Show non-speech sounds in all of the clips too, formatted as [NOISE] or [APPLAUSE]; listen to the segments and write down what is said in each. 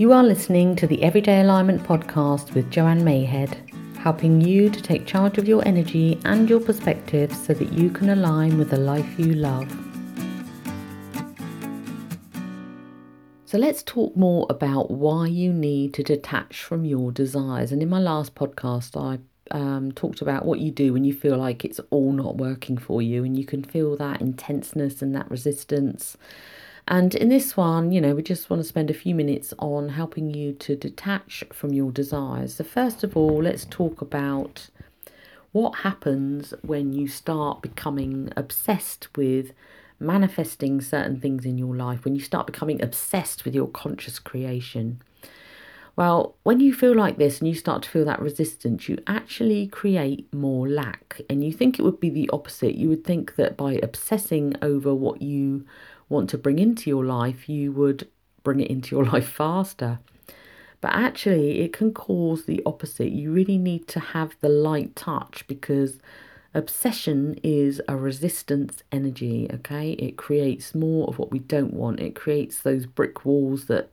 You are listening to the Everyday Alignment podcast with Joanne Mayhead, helping you to take charge of your energy and your perspective so that you can align with the life you love. So, let's talk more about why you need to detach from your desires. And in my last podcast, I um, talked about what you do when you feel like it's all not working for you and you can feel that intenseness and that resistance and in this one, you know, we just want to spend a few minutes on helping you to detach from your desires. So, first of all, let's talk about what happens when you start becoming obsessed with manifesting certain things in your life, when you start becoming obsessed with your conscious creation. Well, when you feel like this and you start to feel that resistance, you actually create more lack. And you think it would be the opposite. You would think that by obsessing over what you want to bring into your life, you would bring it into your [LAUGHS] life faster. But actually, it can cause the opposite. You really need to have the light touch because obsession is a resistance energy, okay? It creates more of what we don't want, it creates those brick walls that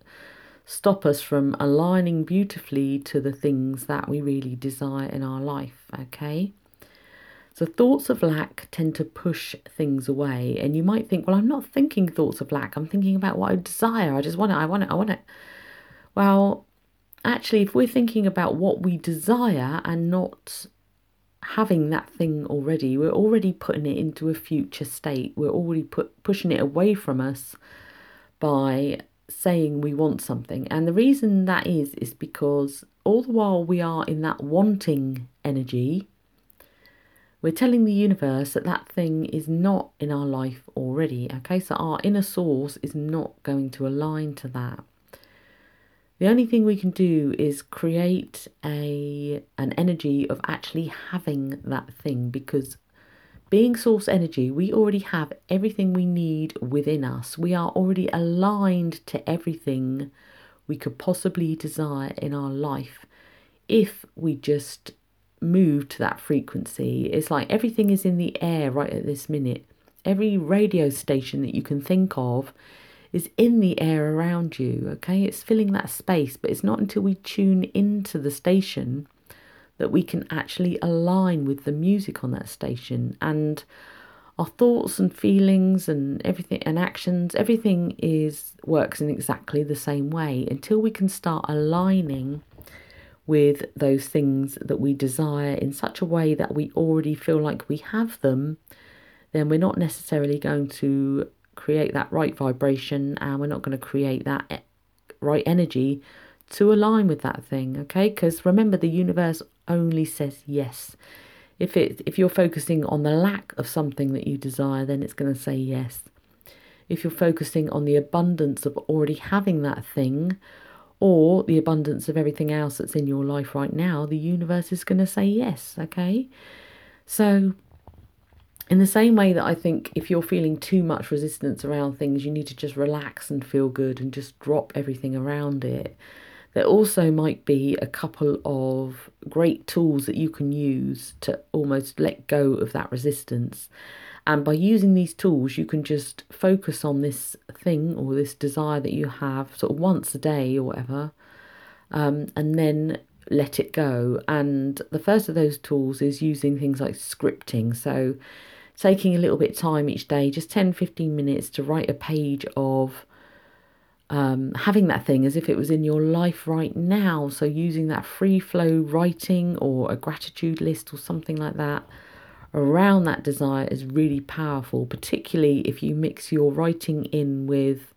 stop us from aligning beautifully to the things that we really desire in our life, okay? So thoughts of lack tend to push things away. And you might think, well, I'm not thinking thoughts of lack. I'm thinking about what I desire. I just want it. I want it. I want it. Well, actually, if we're thinking about what we desire and not having that thing already, we're already putting it into a future state. We're already put, pushing it away from us by saying we want something. And the reason that is, is because all the while we are in that wanting energy, we're telling the universe that that thing is not in our life already. Okay, so our inner source is not going to align to that. The only thing we can do is create a an energy of actually having that thing because being source energy, we already have everything we need within us. We are already aligned to everything we could possibly desire in our life if we just move to that frequency. It's like everything is in the air right at this minute. Every radio station that you can think of is in the air around you, okay? It's filling that space, but it's not until we tune into the station that we can actually align with the music on that station and our thoughts and feelings and everything and actions everything is works in exactly the same way until we can start aligning with those things that we desire in such a way that we already feel like we have them, then we're not necessarily going to create that right vibration and we're not going to create that right energy to align with that thing, okay? Because remember, the universe only says yes. If it if you're focusing on the lack of something that you desire, then it's going to say yes. If you're focusing on the abundance of already having that thing, or the abundance of everything else that's in your life right now, the universe is going to say yes, okay? So, in the same way that I think if you're feeling too much resistance around things, you need to just relax and feel good and just drop everything around it. There also might be a couple of great tools that you can use to almost let go of that resistance. And by using these tools, you can just focus on this thing or this desire that you have sort of once a day or whatever, um, and then let it go. And the first of those tools is using things like scripting. So, taking a little bit of time each day, just 10 15 minutes to write a page of um, having that thing as if it was in your life right now. So, using that free flow writing or a gratitude list or something like that around that desire is really powerful, particularly if you mix your writing in with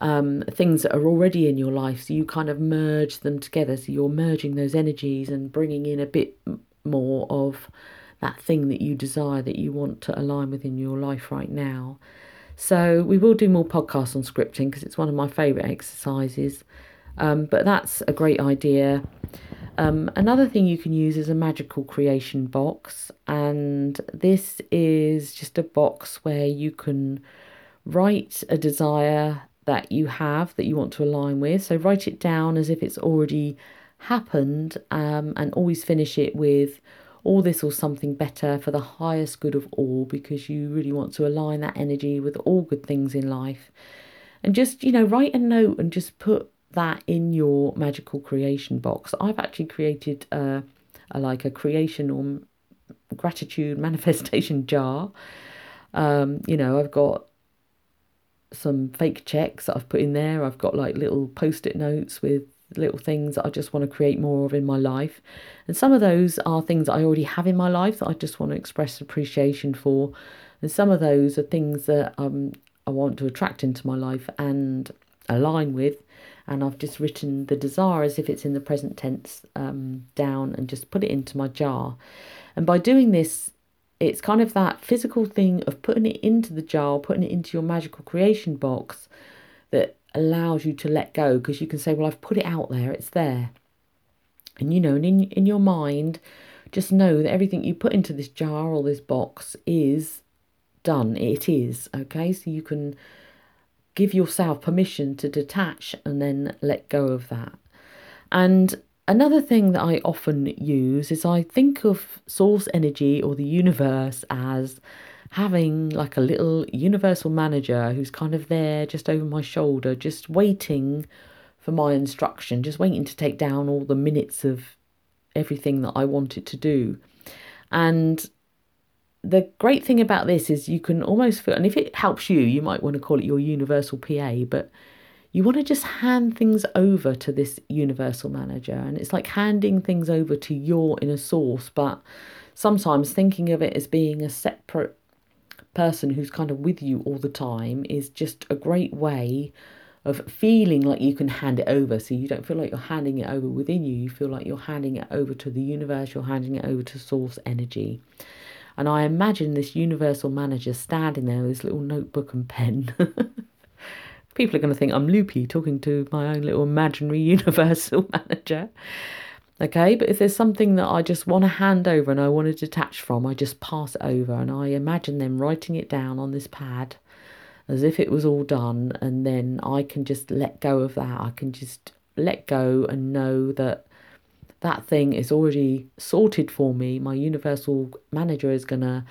um, things that are already in your life. So you kind of merge them together. So you're merging those energies and bringing in a bit more of that thing that you desire that you want to align with in your life right now. So we will do more podcasts on scripting because it's one of my favourite exercises. Um, but that's a great idea. Um, another thing you can use is a magical creation box, and this is just a box where you can write a desire that you have that you want to align with. So write it down as if it's already happened, um, and always finish it with all this or something better for the highest good of all because you really want to align that energy with all good things in life. And just, you know, write a note and just put that in your magical creation box. I've actually created a, a like a creation or gratitude [LAUGHS] manifestation jar. Um, you know, I've got some fake checks that I've put in there. I've got like little post-it notes with little things that I just want to create more of in my life. And some of those are things that I already have in my life that I just want to express appreciation for. And some of those are things that um, I want to attract into my life and align with. And I've just written the desire as if it's in the present tense um, down and just put it into my jar. And by doing this, it's kind of that physical thing of putting it into the jar, putting it into your magical creation box that allows you to let go because you can say, Well, I've put it out there, it's there. And you know, and in, in your mind, just know that everything you put into this jar or this box is done. It is, okay? So you can give yourself permission to detach and then let go of that. And another thing that I often use is I think of source energy or the universe as having like a little universal manager who's kind of there just over my shoulder, just waiting for my instruction, just waiting to take down all the minutes of everything that I want it to do. And the great thing about this is you can almost feel, and if it helps you, you might want to call it your universal PA, but you want to just hand things over to this universal manager. And it's like handing things over to your inner source, but sometimes thinking of it as being a separate person who's kind of with you all the time is just a great way of feeling like you can hand it over. So you don't feel like you're handing it over within you, you feel like you're handing it over to the universe, you're handing it over to source energy. And I imagine this universal manager standing there with his little notebook and pen. [LAUGHS] People are going to think I'm loopy talking to my own little imaginary [LAUGHS] universal manager. Okay, but if there's something that I just want to hand over and I want to detach from, I just pass it over and I imagine them writing it down on this pad as if it was all done, and then I can just let go of that. I can just let go and know that that thing is already sorted for me. My universal manager is going to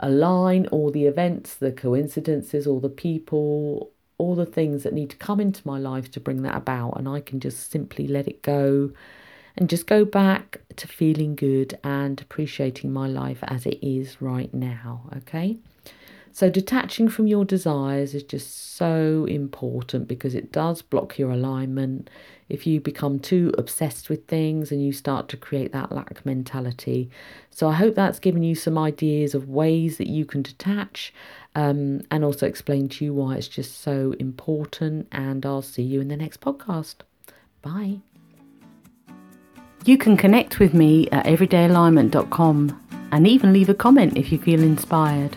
align all the events, the coincidences, all the people, all the things that need to come into my life to bring that about. And I can just simply let it go and just go back to feeling good and appreciating my life as it is right now. Okay. So, detaching from your desires is just so important because it does block your alignment. If you become too obsessed with things and you start to create that lack mentality. So, I hope that's given you some ideas of ways that you can detach um, and also explain to you why it's just so important. And I'll see you in the next podcast. Bye. You can connect with me at everydayalignment.com and even leave a comment if you feel inspired.